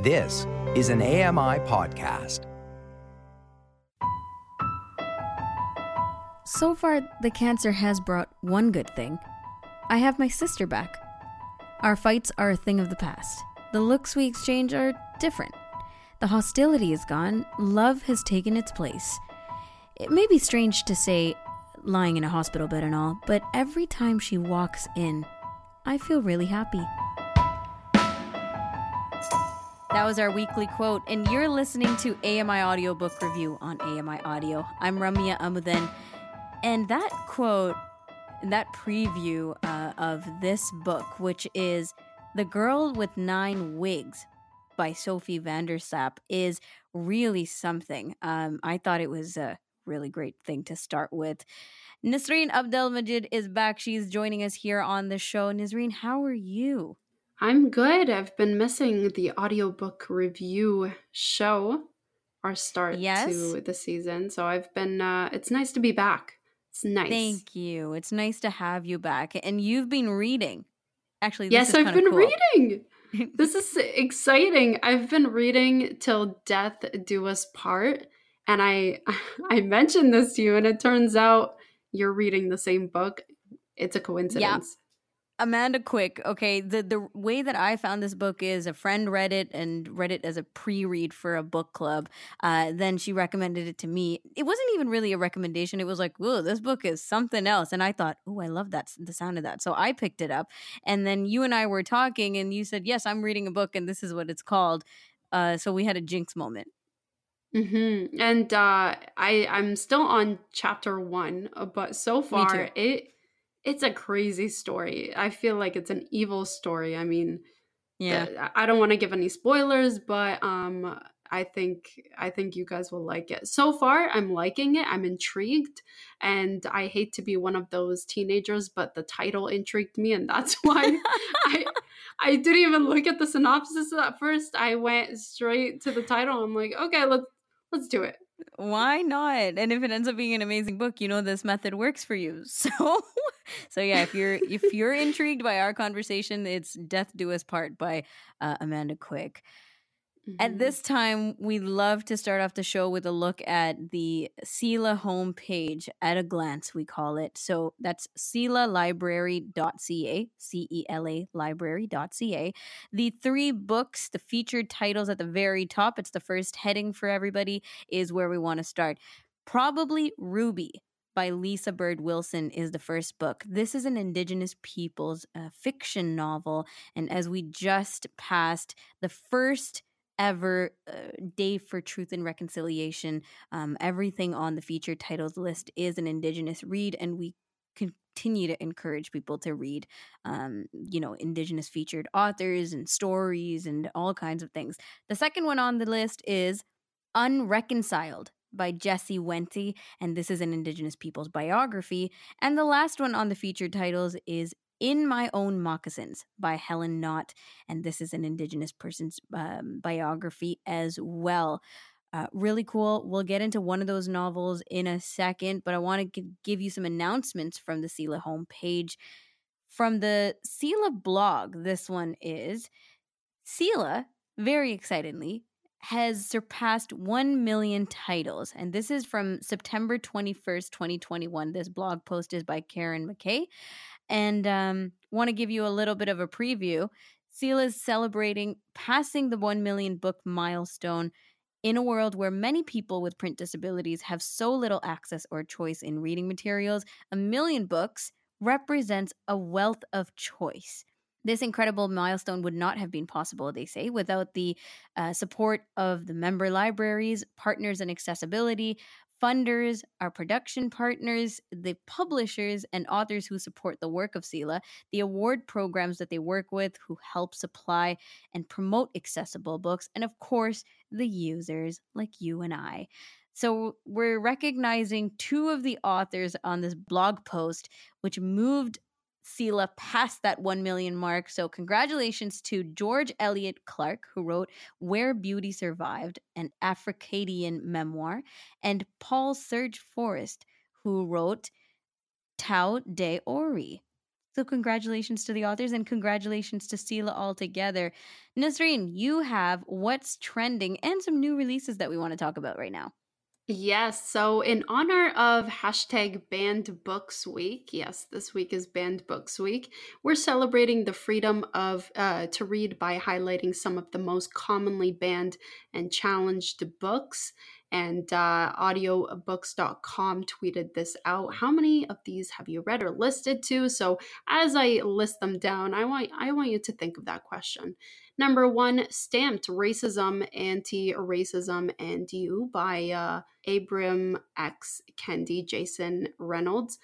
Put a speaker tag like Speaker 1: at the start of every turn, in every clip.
Speaker 1: This is an AMI podcast.
Speaker 2: So far, the cancer has brought one good thing. I have my sister back. Our fights are a thing of the past. The looks we exchange are different. The hostility is gone, love has taken its place. It may be strange to say, lying in a hospital bed and all, but every time she walks in, I feel really happy. That was our weekly quote, and you're listening to AMI Audiobook Review on AMI Audio. I'm Ramya Amudan. And that quote, that preview uh, of this book, which is The Girl with Nine Wigs by Sophie van der Stap, is really something. Um, I thought it was a really great thing to start with. Nisreen Abdelmajid is back. She's joining us here on the show. Nisreen, how are you?
Speaker 3: I'm good. I've been missing the audiobook review show, our start
Speaker 2: Yes.
Speaker 3: to the season. So I've been, uh, it's nice to be back. It's nice.
Speaker 2: Thank you. It's nice to have you back. And you've been reading. Actually, this
Speaker 3: Yes, I've been
Speaker 2: cool.
Speaker 3: reading. This is exciting. I've been reading till death do us part, and I I mentioned this to you, and it turns out you're reading the same book. It's a coincidence.
Speaker 2: Amanda Quick. Okay, the the way that I found this book is a friend read it and read it as a pre-read for a book club. Uh, then she recommended it to me. It wasn't even really a recommendation. It was like, "Whoa, this book is something else." And I thought, "Oh, I love that the sound of that." So I picked it up, and then you and I were talking, and you said, "Yes, I'm reading a book, and this is what it's called." Uh, so we had a jinx moment.
Speaker 3: hmm And uh, I I'm still on chapter one, uh, but so far it it's a crazy story. I feel like it's an evil story. I mean,
Speaker 2: Yeah.
Speaker 3: I don't want to give any spoilers, but um, I think I think you guys will like it. So far, I'm liking it. I'm intrigued, and I hate to be one of those teenagers, but the title intrigued me, and that's why I I didn't even look at the synopsis at first. I went straight to the title. I'm like, okay, let's let's do it.
Speaker 2: Why not? And if it ends up being an amazing book, you know this method works for you. So so yeah, if you're if you're intrigued by our conversation, it's Death Do Us Part by uh, Amanda Quick. At
Speaker 3: Mhm.
Speaker 2: this time, we love to start off the show with a look at the CELA homepage at a glance, we call it. So that's celalibrary.ca, C E L A library.ca. The three books, the featured titles at the very top, it's the first heading for everybody, is where we want to start. Probably Ruby by Lisa Bird Wilson is the first book. This is an Indigenous peoples uh, fiction novel. And as we just passed the first ever uh, day for truth and reconciliation, um, everything on the featured titles list is an Indigenous read, and we continue to encourage people to read, um, you know, Indigenous featured authors and stories and all kinds of things. The second one on the list is Unreconciled by Jesse Wente, and this is an Indigenous people's biography. And the last one on the featured titles is In My Own Moccasins by Helen Knott, and this is an Indigenous person's um, biography as well. Uh, really cool. We'll get into one of those novels in a second, but I want to give you some announcements from the CELA homepage. From the CELA blog, this one is CELA, very excitedly, has surpassed 1 million titles. And this is from September 21st, 2021. This blog post is by Karen McKay. And um, want to give you a little bit of a preview. CELA is celebrating passing the 1 million book milestone in a world where many people with print disabilities have so little access or choice in reading materials. A million books represents a wealth of choice. This incredible milestone would not have been possible, they say, without the uh, support of the member libraries, partners in accessibility, funders, our production partners, the publishers, and authors who support the work of CELA, the award programs that they work with who help supply and promote accessible books, and of course, the users like you and I. So, we're recognizing two of the authors on this blog post, which moved CELA passed that 1 million mark. So, congratulations to George Elliott Clarke, who wrote Where Beauty Survived, an Africadian memoir, and Paul Serge Forrest, who wrote Tau de Ori. So, congratulations to the authors and congratulations to CELA altogether. Nasreen, you have what's trending and some new releases that we want to talk about right now.
Speaker 3: Yes. So, in honor of hashtag Banned Books Week, yes, this week is Banned Books Week. We're celebrating the freedom of uh, to read by highlighting some of the most commonly banned and challenged books. And uh, audiobooks.com tweeted this out. How many of these have you read or listed to? So, as I list them down, I want I want you to think of that question. Number one, Stamped Racism, Anti Racism, and You by uh, Ibram X. Kendi, Jason Reynolds.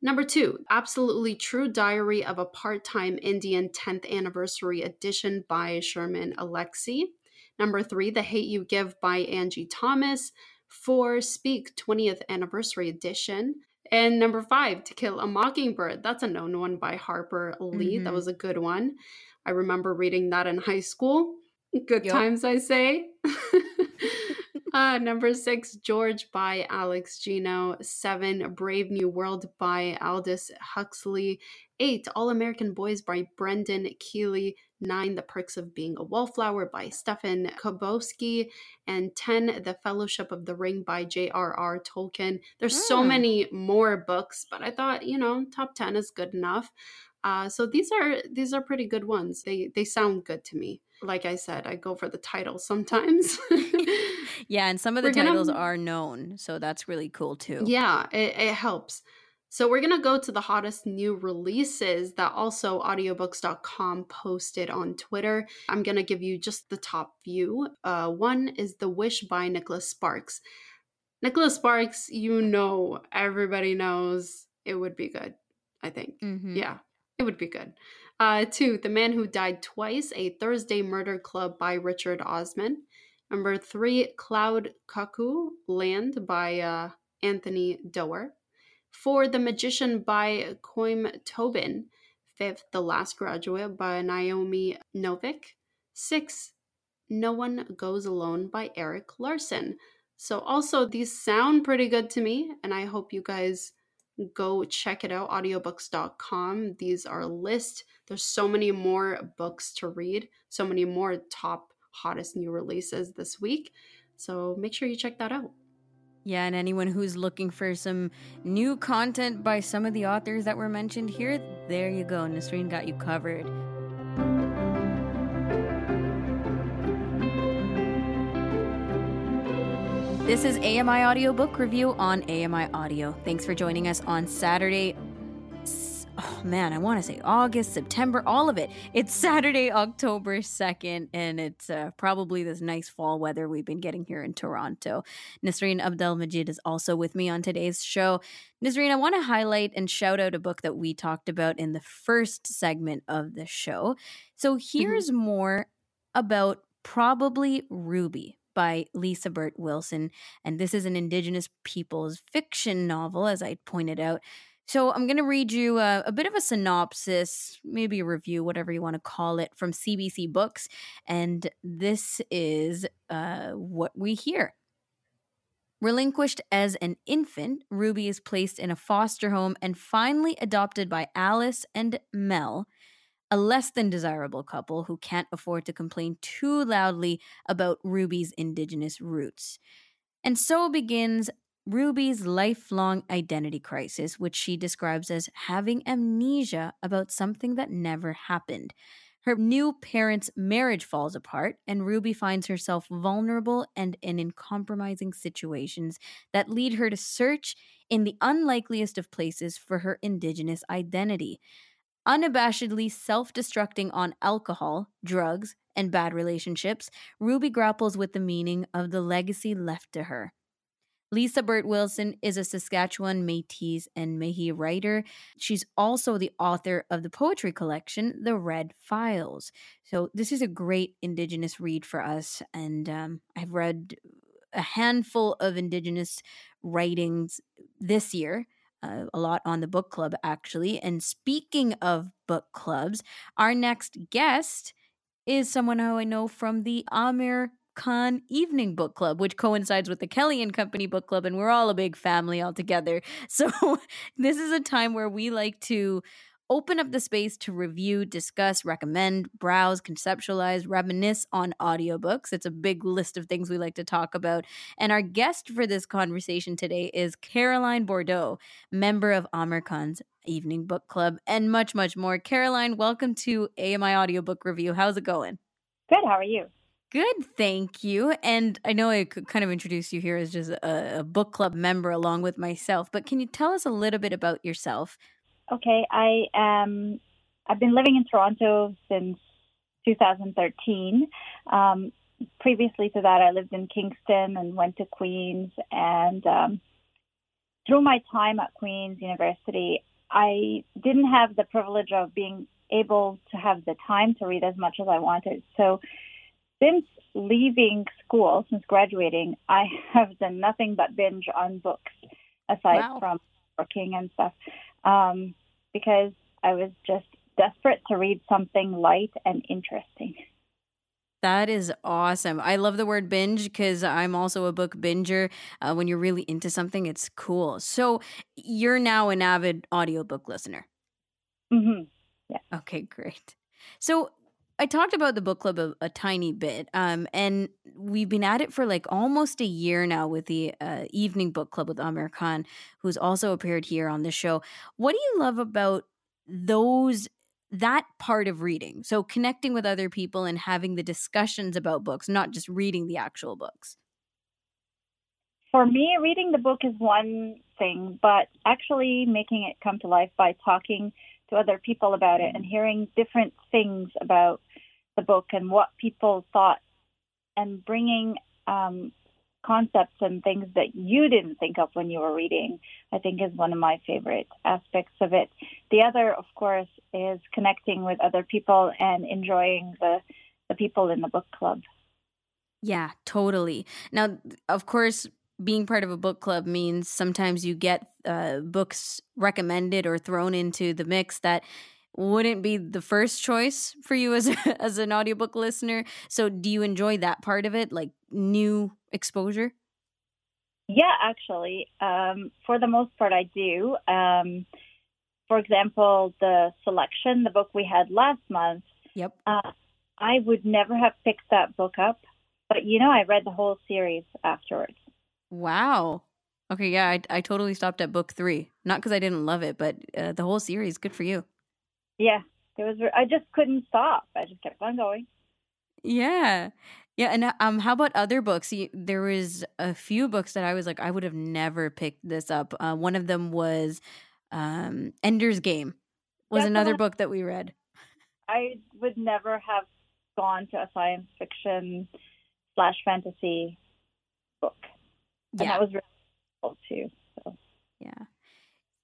Speaker 3: Number two, Absolutely True Diary of a Part Time Indian 10th Anniversary Edition by Sherman Alexie. Number three, The Hate You Give by Angie Thomas. Four, Speak 20th Anniversary Edition. And number five, To Kill a Mockingbird. That's a known one by Harper Lee. Mm-hmm. That was a good one. I remember reading that in high school. Good yep. times, I say. uh, number six, George by Alex Gino. Seven, Brave New World by Aldous Huxley. Eight, All American Boys by Brendan Kiely. Nine, The Perks of Being a Wallflower by Stephen Chbosky. And 10, The Fellowship of the Ring by J.R.R. Tolkien. There's mm. so hmm. many more books, but I thought, you know, top 10 is good enough. Uh, so these are these are pretty good ones. They they sound good to me. Like I said, I go for the title sometimes.
Speaker 2: yeah, and some of the we're titles gonna, are known, so that's really cool too.
Speaker 3: Yeah, it, it helps. So we're going to go to the hottest new releases that also audiobooks.com posted on Twitter. I'm going to give you just the top few. Uh, one is The Wish by Nicholas Sparks. Nicholas Sparks, you know, everybody knows it would be good, I think. Mm-hmm. Yeah, it would be good. Uh, two, The Man Who Died Twice, a Thursday Murder Club by Richard Osman. Number three, Cloud Cuckoo Land by uh, Anthony Doerr. Four, The Magician by Colm Tóibín. Fifth, The Last Graduate by Naomi Novik. Six, No One Goes Alone by Erik Larson. So, also, these sound pretty good to me, and I hope you guys go check it out audiobooks.com these are a list there's so many more books to read so many more top hottest new releases this week so make sure you check that out
Speaker 2: yeah, and anyone who's looking for some new content by some of the authors that were mentioned here, there you go. Nasreen got you covered. This is AMI Audiobook Review on AMI Audio. Thanks for joining us on Saturday. Oh man, I want to say August, September, all of it. It's Saturday, October 2nd, and it's uh, probably this nice fall weather we've been getting here in Toronto. Nasreen Abdel Majid is also with me on today's show. Nasreen, I want to highlight and shout out a book that we talked about in the first segment of the show. So here's mm-hmm. more about Probably Ruby by Lisa Bird Wilson. And this is an Indigenous peoples fiction novel, as I pointed out. So I'm going to read you a, a, bit of a synopsis, maybe a review, whatever you want to call it, from CBC Books. And this is uh, what we hear. Relinquished as an infant, Ruby is placed in a foster home and finally adopted by Alice and Mel, a less than desirable couple who can't afford to complain too loudly about Ruby's indigenous roots. And so begins Ruby's lifelong identity crisis, which she describes as having amnesia about something that never happened. Her new parents' marriage falls apart, and Ruby finds herself vulnerable and in compromising situations that lead her to search in the unlikeliest of places for her indigenous identity unabashedly self destructing on alcohol, drugs, and bad relationships, Ruby grapples with the meaning of the legacy left to her. Lisa Bird Wilson is a Saskatchewan Métis and Metis writer. She's also the author of the poetry collection, The Red Files. So, this is a great Indigenous read for us. And um, I've read a handful of Indigenous writings this year uh, a lot on the book club, actually. And speaking of book clubs, our next guest is someone who I know from the Amir Khan Evening Book Club, which coincides with the Kelly and Company Book Club, and we're all a big family all together. So this is a time where we like to open up the space to review, discuss, recommend, browse, conceptualize, reminisce on audiobooks. It's a big list of things we like to talk about. And our guest for this conversation today is Caroline Bordeaux, member of Amir Khan's Evening Book Club, and much, much more. Caroline, welcome to AMI Audiobook Review. How's it going?
Speaker 4: Good. How are you?
Speaker 2: Good, thank you. And I know I could kind of introduce you here as just a, a, book club member along with myself, but can you tell us a little bit about yourself?
Speaker 4: Okay, I um, I've been living in Toronto since 2013. Um, previously to that, I lived in Kingston and went to Queens. And um, through my time at Queens University, I didn't have the privilege of being able to have the time to read as much as I wanted. So since leaving school, since graduating, I have done nothing but binge on books aside wow. from working and stuff um, because I was just desperate to read something light and interesting.
Speaker 2: That is awesome. I love the word binge because I'm also a book binger. Uh, when you're really into something, it's cool. So you're now an avid audiobook listener.
Speaker 4: Mm-hmm.
Speaker 2: Yeah. Okay, great. So I talked about the book club a, a tiny bit, um, and we've been at it for like almost a year now with the uh, evening book club with Amir Khan, who's also appeared here on the show. What do you love about those that part of reading? So connecting with other people and having the discussions about books, not just reading the actual books.
Speaker 4: For me, reading the book is one thing, but actually making it come to life by talking to other people about it and hearing different things about the book and what people thought and bringing um, concepts and things that you didn't think of when you were reading, I think is one of my favorite aspects of it. The other, of course, is connecting with other people and enjoying the, the people in the book club.
Speaker 2: Yeah, totally. Now, of course, being part of a book club means sometimes you get uh, books recommended or thrown into the mix that wouldn't be the first choice for you as a, as an audiobook listener. So do you enjoy that part of it, like new exposure?
Speaker 4: Yeah, actually, um, for the most part, I do. Um, for example, the selection, the book we had last month.
Speaker 2: Yep.
Speaker 4: Uh, I would never have picked that book up, but you know, I read the whole series afterwards.
Speaker 2: Wow. Okay, yeah, I, I totally stopped at book three. Not because I didn't love it, but uh, the whole series. Good for you.
Speaker 4: Yeah, it was. I just couldn't stop. I just kept on going.
Speaker 2: Yeah, yeah. And um, how about other books? There was a few books that I was like, I would have never picked this up. Uh, one of them was um, Ender's Game. Was That's another book that we read.
Speaker 4: I would never have gone to a science fiction slash fantasy book. And yeah. that was really cool too. So.
Speaker 2: Yeah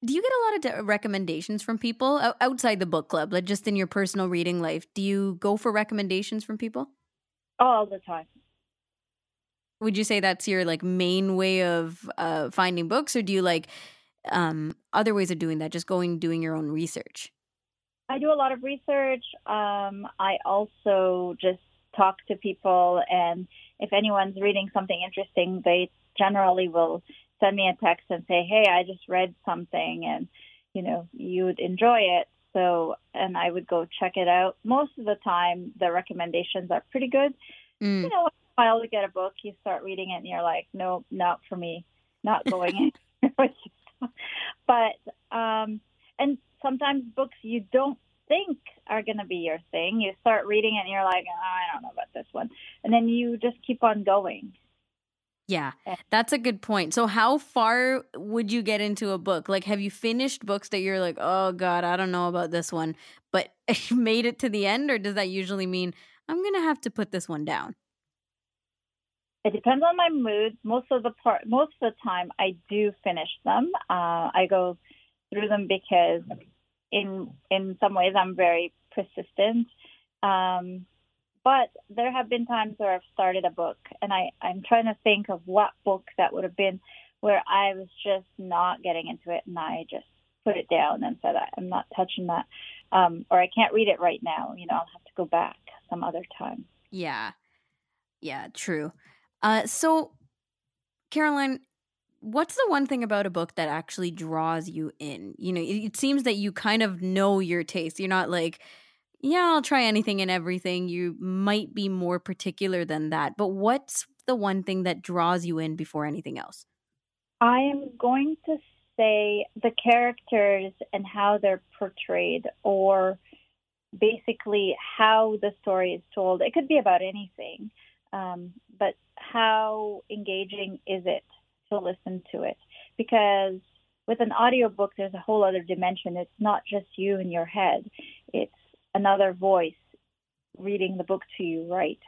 Speaker 2: do you get a lot of recommendations from people outside the book club, like just in your personal reading life? Do you go for recommendations from people?
Speaker 4: All the time.
Speaker 2: Would you say that's your like main way of uh, finding books, or do you like um, other ways of doing that? Just going doing your own research.
Speaker 4: I do a lot of research. Um, I also just talk to people, and if anyone's reading something interesting, they generally will send me a text and say, "Hey, I just read something, and you know you would enjoy it." So, and I would go check it out. Most of the time, the recommendations are pretty good. Mm. You know, while you get a book, you start reading it, and you're like, "No, not for me, not going in." but um, and sometimes books you don't think are going to be your thing. You start reading it and you're like, oh, I don't know about this one. And then you just keep on going.
Speaker 2: Yeah, that's a good point. So, how far would you get into a book? Like, have you finished books that you're like, oh God, I don't know about this one, but made it to the end? Or does that usually mean I'm going to have to put this one down?
Speaker 4: It depends on my mood. Most of the part, most of the time, I do finish them. Uh, I go through them because, in in some ways, I'm very persistent. Um, but there have been times where I've started a book and I, I'm trying to think of what book that would have been where I was just not getting into it and I just put it down and said, I'm not touching that. Um, or I can't read it right now. You know, I'll have to go back some other time.
Speaker 2: Yeah. Yeah, true. Uh, so, Caroline, what's the one thing about a book that actually draws you in? You know, it, it seems that you kind of know your taste. You're not like, yeah, I'll try anything and everything. You might be more particular than that. But what's the one thing that draws you in before anything else?
Speaker 4: I am going to say the characters and how they're portrayed, or basically how the story is told. It could be about anything, um, but how engaging is it to listen to it? Because with an audiobook, there's a whole other dimension. It's not just you in your head, it's another voice reading the book to you, right?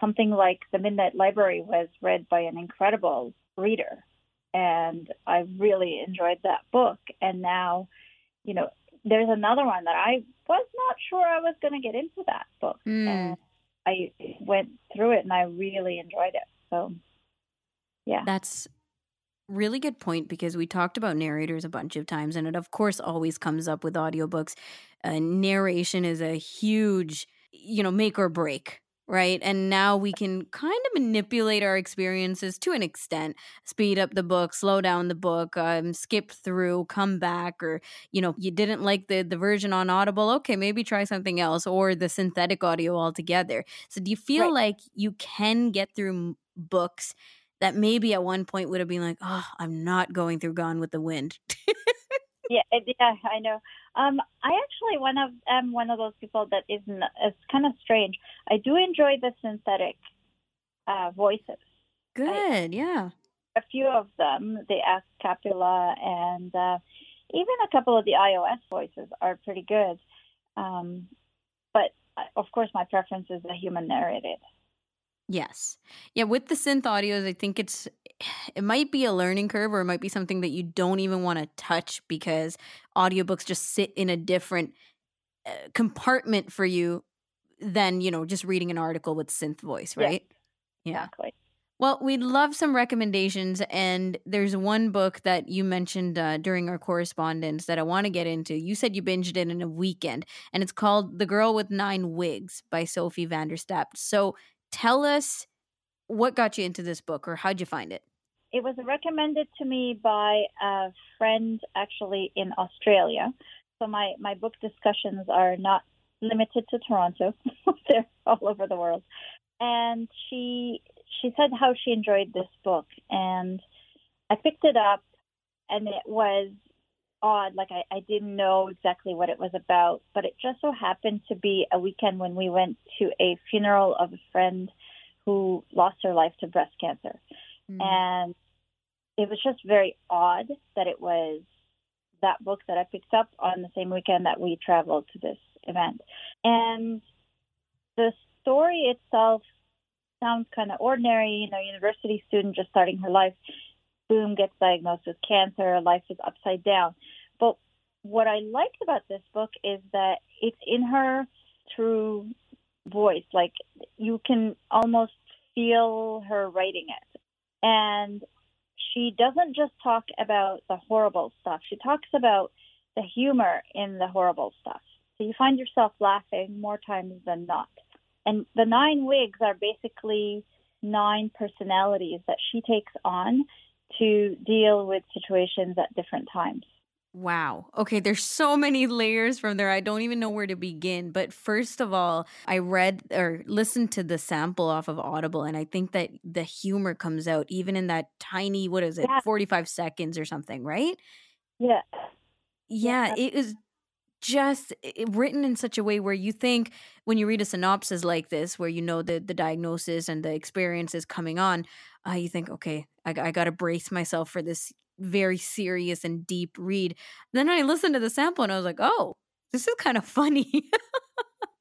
Speaker 4: Something like The Midnight Library was read by an incredible reader. And I really enjoyed that book. And now, you know, there's another one that I was not sure I was going to get into that book.
Speaker 2: Mm.
Speaker 4: And I went through it and I really enjoyed it. So, yeah.
Speaker 2: That's really good point because we talked about narrators a bunch of times and it of course always comes up with audiobooks. Uh, narration is a huge you know make or break right? And now we can kind of manipulate our experiences to an extent speed up the book slow down the book um, skip through come back or you know you didn't like the the version on audible okay maybe try something else or the synthetic audio altogether. So do you feel
Speaker 4: Right.
Speaker 2: like you can get through books that maybe at one point would have been like oh i'm not going through gone with the wind
Speaker 4: Yeah, yeah, I know. Um, I actually one of am one of those people that isn't. It's kind of strange. I do enjoy the synthetic uh, voices.
Speaker 2: good yeah
Speaker 4: A few of them, the Ask Capula, and uh, even a couple of the iOS voices are pretty good. Um, but uh, of course, my preference is the human narrated.
Speaker 2: Yes. Yeah, with the synth audios, I think it's it might be a learning curve or it might be something that you don't even want to touch because audiobooks just sit in a different uh, compartment for you than, you know, just reading an article with synth voice,
Speaker 4: Yeah.
Speaker 2: right? Yeah.
Speaker 4: Exactly.
Speaker 2: Well, we'd love some recommendations. And there's one book that you mentioned uh, during our correspondence that I want to get into. You said you binged it in a weekend, and it's called The Girl with Nine Wigs by Sophie van der Stap. So tell us what got you into this book or how'd you find it?
Speaker 4: It was recommended to me by a friend actually in Australia. So my, my book discussions are not limited to Toronto. They're all over the world. And she she said how she enjoyed this book and I picked it up and it was odd, like I, I didn't know exactly what it was about, but it just so happened to be a weekend when we went to a funeral of a friend who lost her life to breast cancer hmm. and it was just very odd that it was that book that I picked up on the same weekend that we traveled to this event. And the story itself sounds kind of ordinary, you know, university student just starting her life, boom, gets diagnosed with cancer, life is upside down. But what I liked about this book is that it's in her true voice. Like you can almost feel her writing it. And she doesn't just talk about the horrible stuff. She talks about the humor in the horrible stuff. So you find yourself laughing more times than not. And the nine wigs are basically nine personalities that she takes on to deal with situations at different times.
Speaker 2: Wow. Okay, there's so many layers from there. I don't even know where to begin. But first of all, I read or listened to the sample off of Audible, and I think that the humor comes out even in that tiny, what is it,
Speaker 4: Yeah.
Speaker 2: 45 seconds or something, right?
Speaker 4: Yeah.
Speaker 2: Yeah,
Speaker 4: Yeah.
Speaker 2: it is just written in such a way where you think when you read a synopsis like this, where you know the the diagnosis and the experience is coming on, uh, you think, okay, I, I got to brace myself for this very serious and deep read. Then I listened to the sample and I was like, oh, this is kind of funny.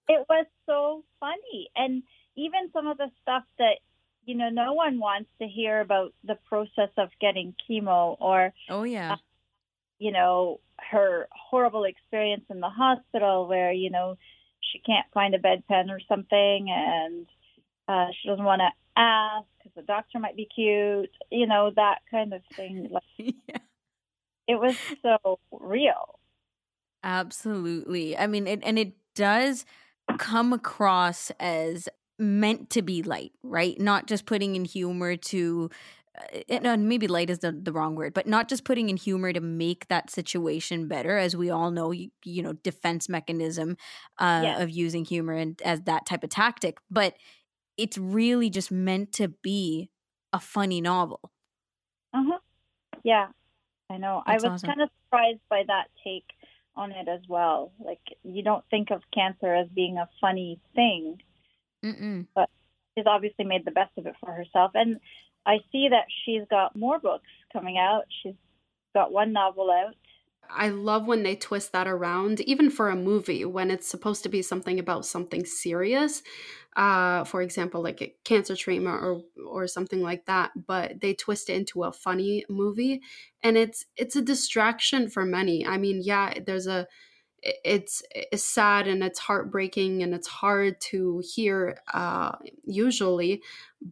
Speaker 4: It was so funny. And even some of the stuff that, you know, no one wants to hear about the process of getting chemo or,
Speaker 2: oh yeah,
Speaker 4: you know, her horrible experience in the hospital where, you know, she can't find a bedpan or something and uh, she doesn't want to ask because the doctor might be cute, you know, that kind of thing. Like,
Speaker 2: yeah.
Speaker 4: it was so real.
Speaker 2: Absolutely. I mean, it, and it does come across as meant to be light, right? Not just putting in humor to uh, no, maybe light is the, the wrong word, but not just putting in humor to make that situation better, as we all know, you, you know, defense mechanism uh, yes. of using humor and as that type of tactic, but it's really just meant to be a funny novel.
Speaker 4: Uh huh. Yeah, I know. That's I was awesome. kind of surprised by that take on it as well. Like you don't think of cancer as being a funny thing, Mm-mm. but she's obviously made the best of it for herself. And I see that she's got more books coming out. She's got one novel out.
Speaker 3: I love when they twist that around, even for a movie, when it's supposed to be something about something serious. Uh, for example, like cancer treatment or or something like that. But they twist it into a funny movie, and it's it's a distraction for many. I mean, yeah, there's a it's it's sad and it's heartbreaking and it's hard to hear uh, usually,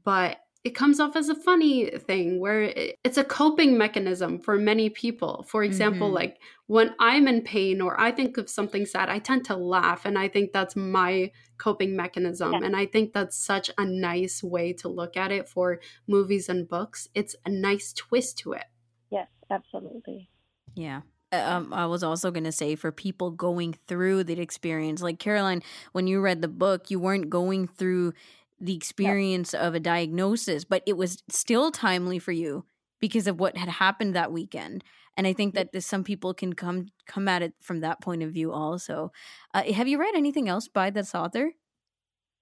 Speaker 3: but it comes off as a funny thing where it's a coping mechanism for many people. For example, mm-hmm. like when I'm in pain or I think of something sad, I tend to laugh. And I think that's my coping mechanism. Yeah. And I think that's such a nice way to look at it for movies and books. It's a nice twist to it.
Speaker 4: Yes, absolutely.
Speaker 2: Yeah. Uh, um, I was also going to say for people going through the experience, like Caroline, when you read the book, you weren't going through the experience yeah. of a diagnosis, but it was still timely for you because of what had happened that weekend. And I think that this, some people can come come at it from that point of view also. Uh, have you read anything else by this author?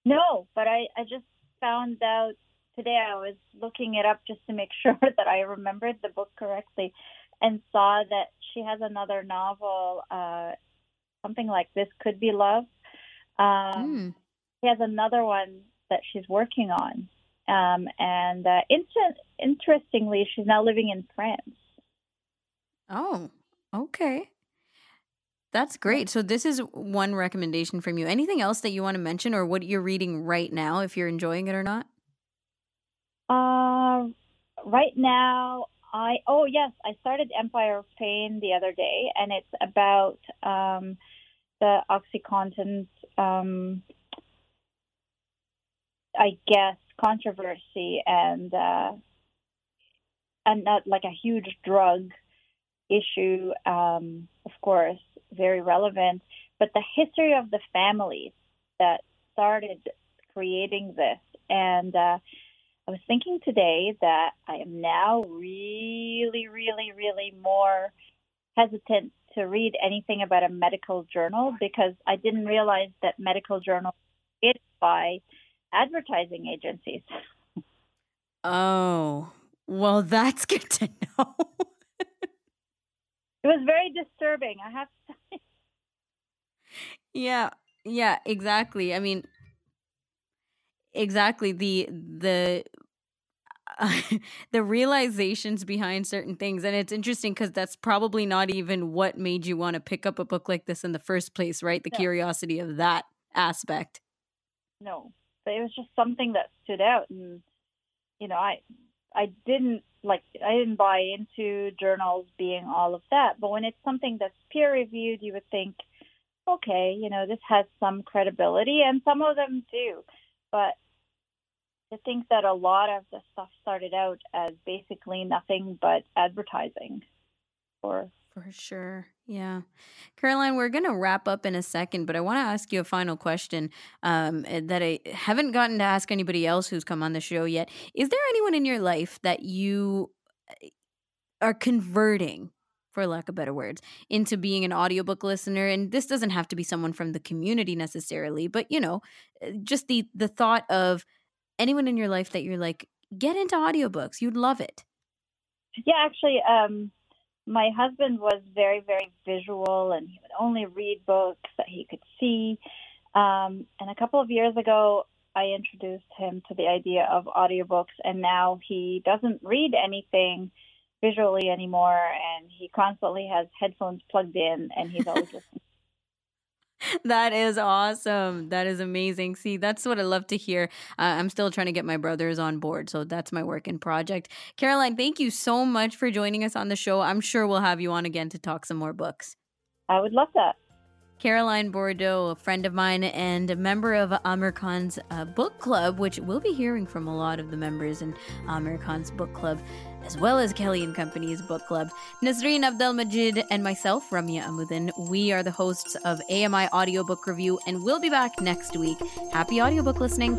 Speaker 4: No, but I, I just found out today I was looking it up just to make sure that I remembered the book correctly and saw that she has another novel, uh, something like This Could Be Love. Um, mm. She has another one that she's working on. Um, and uh, inter- interestingly, she's now living in France.
Speaker 2: Oh, okay. That's great. So this is one recommendation from you. Anything else that you want to mention or what you're reading right now if you're enjoying it or not?
Speaker 4: Uh right now I oh yes, I started Empire of Pain the other day and it's about um the OxyContin um I guess, controversy and uh, and not like a huge drug issue, um, of course, very relevant. But the history of the families that started creating this, and uh, I was thinking today that I am now really, really, really more hesitant to read anything about a medical journal because I didn't realize that medical journals it by advertising agencies.
Speaker 2: Oh, well, that's good to know.
Speaker 4: it was very disturbing, I have to say.
Speaker 2: Yeah, yeah, exactly. I mean, exactly the the uh, the realizations behind certain things and it's interesting because that's probably not even what made you want to pick up a book like this in the first place right the no. curiosity of that aspect
Speaker 4: no it was just something that stood out. And you know i i didn't like i didn't buy into journals being all of that. But when it's something that's peer reviewed you would think okay you know this has some credibility and some of them do. But to think that a lot of the stuff started out as basically nothing but advertising for
Speaker 2: for sure. Yeah. Caroline, we're going to wrap up in a second, but I want to ask you a final question um, eh, that I haven't gotten to ask anybody else who's come on the show yet. Is there anyone in your life that you eh, are converting, for lack of better words, into being an audiobook listener? And this doesn't have to be someone from the community necessarily, but, you know, eh, just the, the thought of anyone in your life that you're like, get into audiobooks. You'd love it.
Speaker 4: Yeah, actually, um, my husband was very, very visual and he would only read books that he could see. Um, and a couple of years ago, I introduced him to the idea of audiobooks, and now he doesn't read anything visually anymore, and he constantly has headphones plugged in, and he's always listening
Speaker 2: that is awesome. That is amazing. See, that's what I love to hear. Uh, I'm still trying to get my brothers on board, so that's my work in project. Caroline, thank you so much for joining us on the show. I'm sure we'll have you on again to talk some more books.
Speaker 4: I would love that.
Speaker 2: Caroline Bordeaux, a friend of mine and a member of Amir Khan's uh, book club, which we'll be hearing from a lot of the members in Amir Khan's book club, as well as Kelly and Company's book club. Nasreen Abdelmajid and myself, Ramya Amudin, we are the hosts of AMI Audiobook Review, and we'll be back next week. Happy audiobook listening.